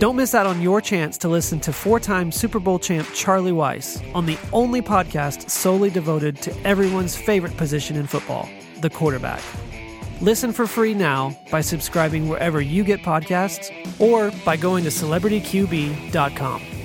Don't miss out on your chance to listen to four time Super Bowl champ Charlie Weis on the only podcast solely devoted to everyone's favorite position in football, the quarterback. Listen for free now by subscribing wherever you get podcasts or by going to celebrityqb.com.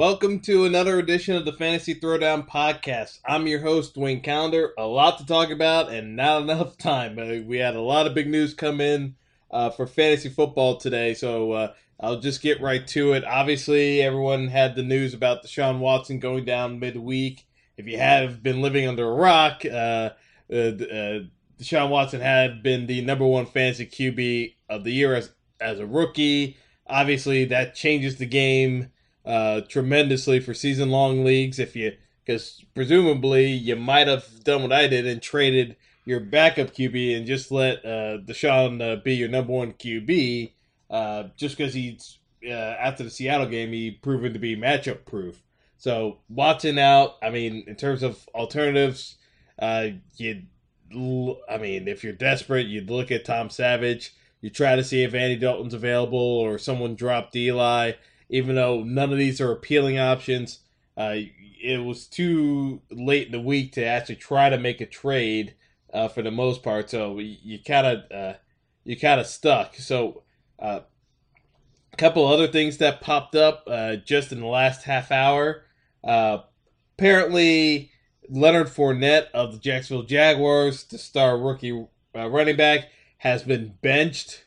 Welcome to another edition of the Fantasy Throwdown Podcast. I'm your host, Dwayne Calendar. A lot to talk about and not enough time. Uh, we had a lot of big news come in uh, for fantasy football today, so uh, I'll just get right to it. Obviously, everyone had the news about Deshaun Watson going down midweek. If you have been living under a rock, uh, uh, Deshaun Watson had been the number one fantasy QB of the year as, as a rookie. Obviously, that changes the game uh, tremendously for season long leagues. If you, because presumably you might have done what I did and traded your backup QB and just let uh, Deshaun uh, be your number one QB, uh, just because he's uh, after the Seattle game he proven to be matchup proof. So Watson out. I mean, in terms of alternatives, uh, you, I mean, if you're desperate, you'd look at Tom Savage. You try to see if Andy Dalton's available or someone dropped Eli even though none of these are appealing options. Uh, it was too late in the week to actually try to make a trade uh, for the most part. So you kind of uh, you kind of stuck. So uh, a couple other things that popped up uh, just in the last half hour. Uh, apparently, Leonard Fournette of the Jacksonville Jaguars, the star rookie running back, has been benched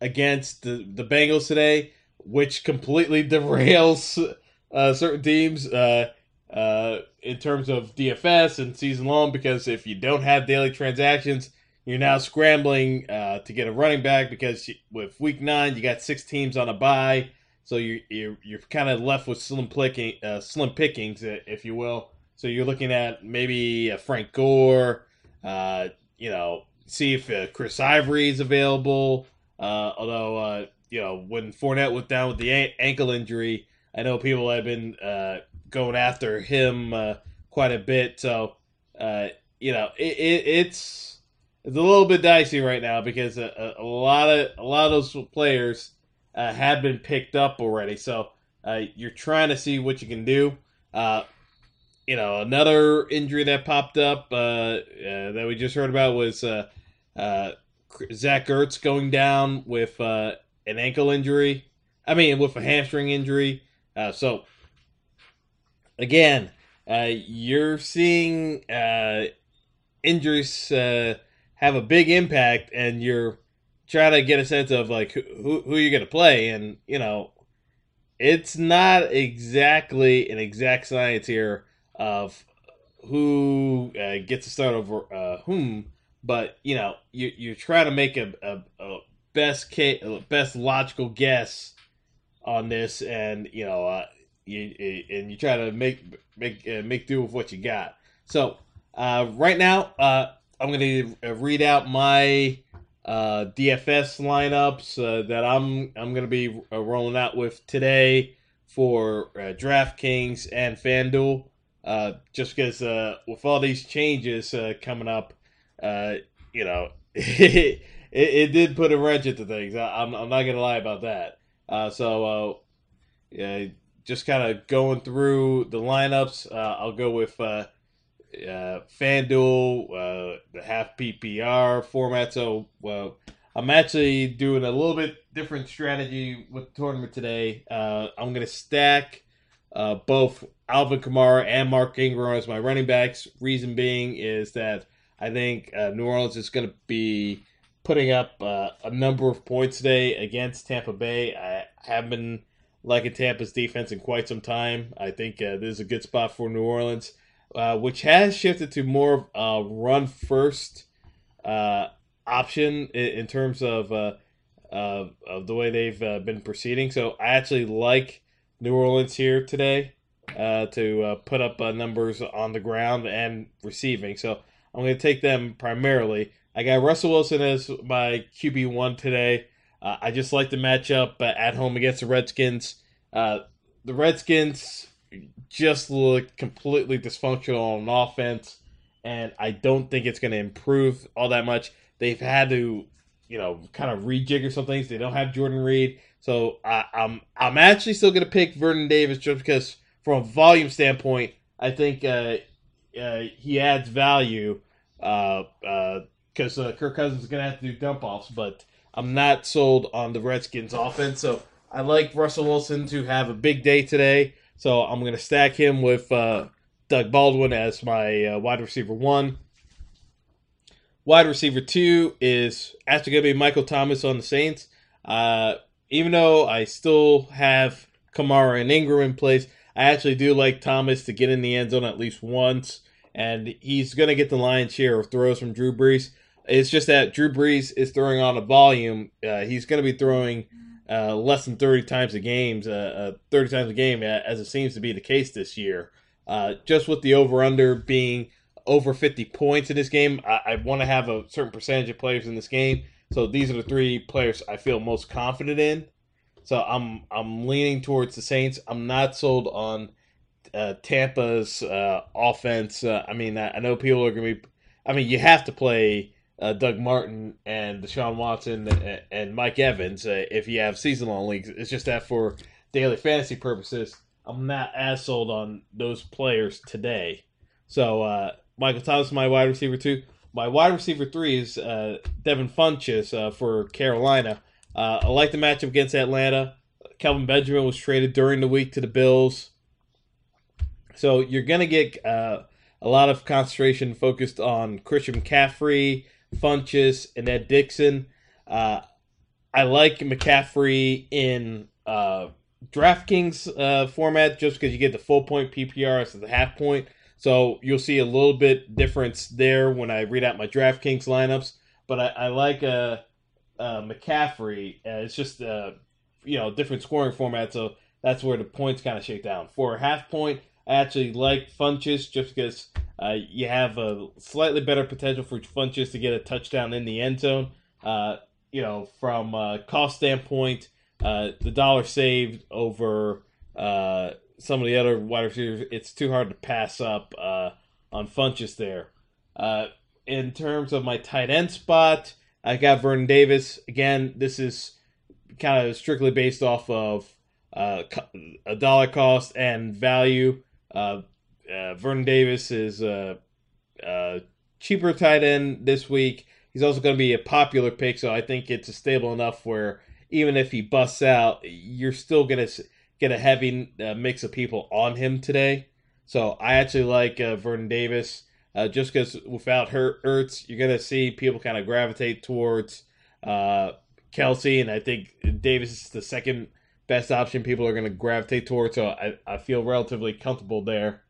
against the, the Bengals today which completely derails uh, certain teams uh, uh, in terms of DFS and season long. Because if you don't have daily transactions, you're now scrambling uh, to get a running back because with week nine you got six teams on a bye, so you're you're, you're kind of left with slim picking, uh, slim pickings, if you will. So you're looking at maybe a Frank Gore, uh, you know, see if Chris Ivory is available. although you know, when Fournette was down with the ankle injury, I know people have been uh, going after him uh, quite a bit. So, uh, you know, it, it, it's it's a little bit dicey right now because a, a, lot of a lot of those players uh, have been picked up already. So uh, you're trying to see what you can do. Uh, you know, another injury that popped up that we just heard about was Zach Ertz going down with an ankle injury. I mean, with a hamstring injury. Uh, so, again, uh, you're seeing uh, injuries uh, have a big impact, and you're trying to get a sense of like who who you're going to play, and you know, it's not exactly an exact science here of who uh, gets to start over uh, whom, but you know, you, you're trying to make a, a, a best case, best logical guess on this, and you know, uh, you and you try to make make uh, make do with what you got. So uh, right now, uh, I'm going to read out my uh, DFS lineups uh, that I'm I'm going to be rolling out with today for DraftKings and FanDuel. just because with all these changes coming up, you know. it, it did put a wrench into things. I, am not gonna lie about that. Uh, so uh, yeah, just kind of going through the lineups. Uh, I'll go with uh, uh, FanDuel, uh, the half PPR format. So well, I'm actually doing a little bit different strategy with the tournament today. Uh, I'm going to stack uh, both Alvin Kamara and Mark Ingram as my running backs. Reason being is that I think uh, New Orleans is going to be putting up uh, a number of points today against Tampa Bay. I have been liking Tampa's defense in quite some time. I think uh, this is a good spot for New Orleans, uh, which has shifted to more of a run first uh, option in, in, terms of uh, of the way they've been proceeding. So I actually like New Orleans here today to put up numbers on the ground and receiving. So I'm going to take them primarily. I got Russell Wilson as my QB one today. Uh, I just like the matchup uh, at home against the Redskins. Uh, the Redskins just look completely dysfunctional on offense, and I don't think it's going to improve all that much. They've had to, you know, kind of rejigger some things. They don't have Jordan Reed, so I, I'm I'm actually still going to pick Vernon Davis just because, from a volume standpoint, I think uh, uh, he adds value. Uh, because uh, Kirk Cousins is going to have to do dump offs, but I'm not sold on the Redskins offense. So I like Russell Wilson to have a big day today. So I'm going to stack him with uh, Doug Baldwin as my uh, wide receiver one. Wide receiver two is actually going to be Michael Thomas on the Saints. Uh, even though I still have Kamara and Ingram in place, I actually do like Thomas to get in the end zone at least once, and he's going to get the lion's share of throws from Drew Brees. It's just that Drew Brees is throwing on a volume. Uh, he's going to be throwing uh, less than 30 times a game, uh, uh 30 times a game, as it seems to be the case this year. Uh, just with the over under being over 50 points in this game, I, I want to have a certain percentage of players in this game. So these are the three players I feel most confident in. So I'm I'm leaning towards the Saints. I'm not sold on uh, Tampa's offense. I mean, I, I know people are going to be. I mean, you have to play uh, Doug Martin and Deshaun Watson and, Mike Evans uh, if you have season long leagues. It's just that for daily fantasy purposes, I'm not as sold on those players today. So uh, Michael Thomas, my wide receiver two. My wide receiver three is uh, Devin Funchess uh, for Carolina. Uh, I like the matchup against Atlanta. Kelvin Benjamin was traded during the week to the Bills. So you're going to get a lot of concentration focused on Christian McCaffrey, Funchess, and Ed Dickson. Uh, I like McCaffrey in uh, DraftKings uh, format just because you get the full point PPR as the half point. So you'll see a little bit difference there when I read out my DraftKings lineups. But I, I like uh, uh, McCaffrey. Uh, it's just uh, you know different scoring format, so that's where the points kind of shake down. For a half point, I actually like Funchess just because uh, you have a slightly better potential for Funchess to get a touchdown in the end zone. Uh, you know, from a cost standpoint, uh, the dollar saved over uh, some of the other wide receivers, it's too hard to pass up uh, on Funchess there. Uh, in terms of my tight end spot, I got Vernon Davis. Again, this is kind of strictly based off of a dollar cost and value. Uh, uh, Vernon Davis is a uh, uh, cheaper tight end this week. He's also going to be a popular pick, so I think it's stable enough where even if he busts out, you're still going to get a heavy uh, mix of people on him today. So I actually like Vernon Davis uh, just because without her Ertz, you're to see people kind of gravitate towards uh, Kelce, and I think Davis is the second best option people are going to gravitate towards. So I, I feel relatively comfortable there.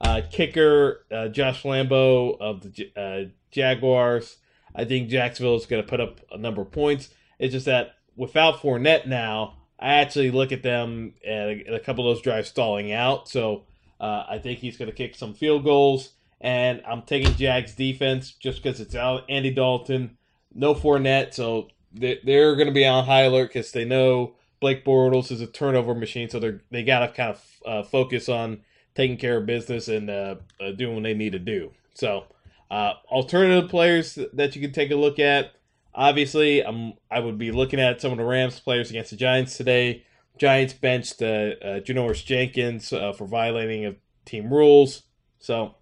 Uh, kicker uh, Josh Lambo of the uh, Jaguars. I think Jacksonville is going to put up a number of points. It's just that without Fournette now, I actually look at them and a couple of those drives stalling out. So uh, I think he's going to kick some field goals. And I'm taking Jags defense just because it's out Andy Dalton, no Fournette. So they're going to be on high alert because they know Blake Bortles is a turnover machine. So they they got to kind of uh, focus on taking care of business and uh, uh, doing what they need to do. So, uh, alternative players that you can take a look at. Obviously, I'm I would be looking at some of the Rams players against the Giants today. Giants benched uh, uh, Janoris Jenkins uh, for violating of team rules. So,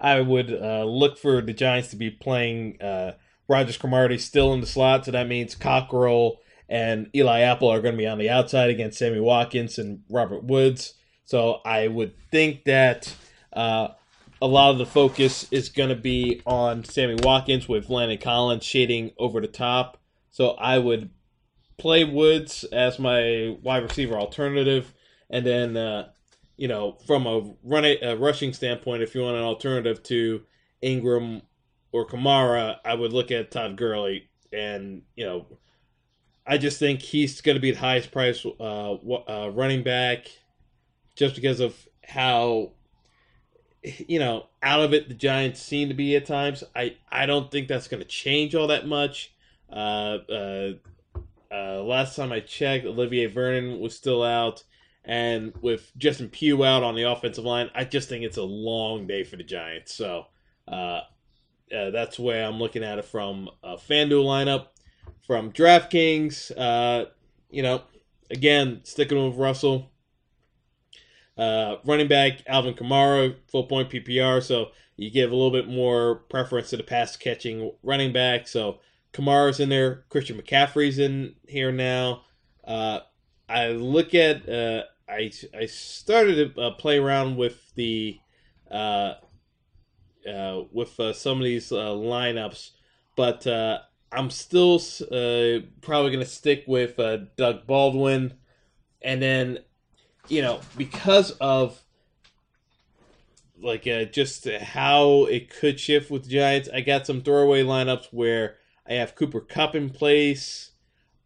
I would look for the Giants to be playing Rodgers-Cromartie still in the slot. So that means Cockrell and Eli Apple are going to be on the outside against Sammy Watkins and Robert Woods. So I would think that uh, a lot of the focus is going to be on Sammy Watkins with Landon Collins shading over the top. So I would play Woods as my wide receiver alternative, and then uh, you know from a running a rushing standpoint, if you want an alternative to Ingram or Kamara, I would look at Todd Gurley, and you know I just think he's going to be the highest price uh, uh, running back, just because of how you know out of it the Giants seem to be at times. I I don't think that's going to change all that much. Uh, uh, uh, last time I checked, Olivier Vernon was still out, and with Justin Pugh out on the offensive line, I just think it's a long day for the Giants. So uh, that's where I'm looking at it from a FanDuel lineup from DraftKings. Uh, you know, again, sticking with Russell. Uh, running back Alvin Kamara, full point PPR, so you give a little bit more preference to the pass catching running back. So Kamara's in there, Christian McCaffrey's in here now. Uh, I look at uh, I I started to uh, play around with the uh, uh, with some of these lineups, but I'm still uh, probably going to stick with uh, Doug Baldwin, and then you know because of like uh, just how it could shift with Giants, I got some throwaway lineups where I have Cooper Kupp in place,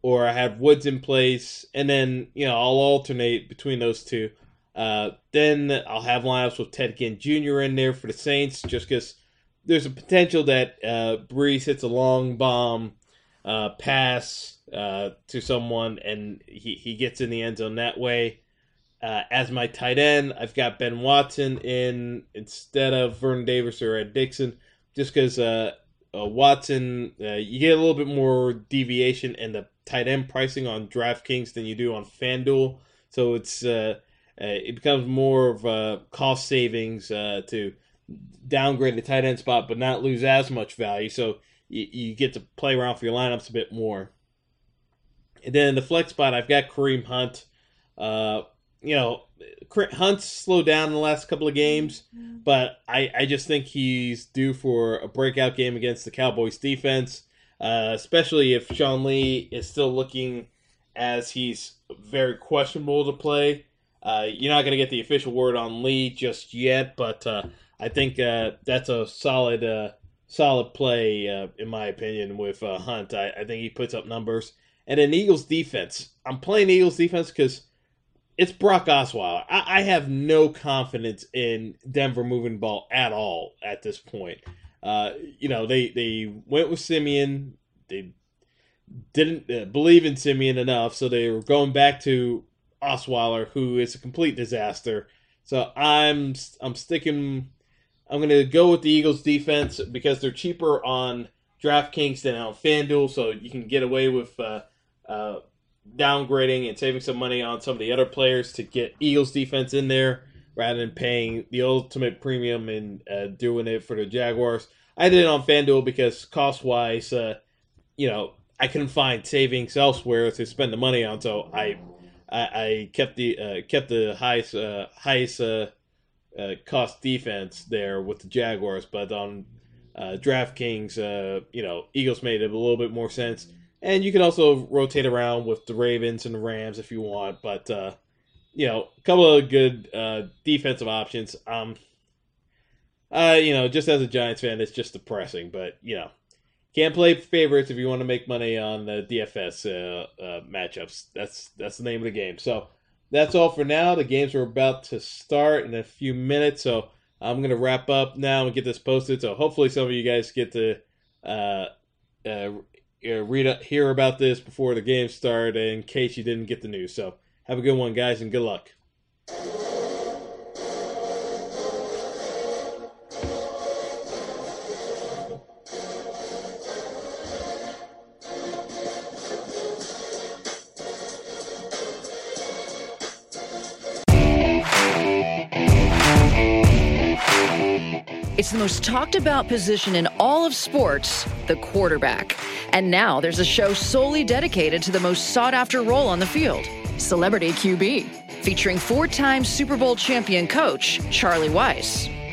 or I have Woods in place, and then you know I'll alternate between those two. Uh, then I'll have lineups with Ted Ginn Jr. in there for the Saints, just because there's a potential that uh, Brees hits a long bomb uh, pass uh, to someone and he, he gets in the end zone that way. Uh, as my tight end, I've got Ben Watson in instead of Vernon Davis or Ed Dickson, just because uh, uh, Watson, uh, you get a little bit more deviation in the tight end pricing on DraftKings than you do on FanDuel. So it's it becomes more of a cost savings to downgrade the tight end spot, but not lose as much value. So you, you get to play around for your lineups a bit more. And then in the flex spot, I've got Kareem Hunt. Uh, you know, Hunt's slowed down in the last couple of games, but I, I just think he's due for a breakout game against the Cowboys defense, uh, especially if Sean Lee is still looking as he's very questionable to play. Uh, you're not going to get the official word on Lee just yet, but uh, I think uh, that's a solid, uh, solid play uh, in my opinion with uh, Hunt. I, I, think he puts up numbers. And then Eagles defense. I'm playing Eagles defense because it's Brock Osweiler. I, I, have no confidence in Denver moving the ball at all at this point. Uh, you know, they they went with Siemian. They didn't uh, believe in Siemian enough, so they were going back to Osweiler, who is a complete disaster. So I'm I'm sticking I'm going to go with the Eagles defense because they're cheaper on DraftKings than on FanDuel, so you can get away with uh, uh, downgrading and saving some money on some of the other players to get Eagles defense in there rather than paying the ultimate premium and uh, doing it for the Jaguars. I did it on FanDuel because cost wise, uh, you know, I couldn't find savings elsewhere to spend the money on, so I I, I kept the uh, kept the highest uh, highest uh, cost defense there with the Jaguars, but on uh, DraftKings, uh, you know, Eagles made it a little bit more sense. And you can also rotate around with the Ravens and the Rams if you want, but uh, you know, a couple of good uh, defensive options. Um, uh, you know, just as a Giants fan, it's just depressing, but you know, can't play favorites if you want to make money on the DFS uh, matchups. That's that's the name of the game. So that's all for now. The games are about to start in a few minutes, so I'm gonna wrap up now and get this posted. So hopefully, some of you guys get to uh, uh, read hear about this before the games start, in case you didn't get the news. So have a good one, guys, and good luck. It's the most talked about position in all of sports, the quarterback. And now there's a show solely dedicated to the most sought after role on the field Celebrity QB, featuring four time Super Bowl champion coach Charlie Weis.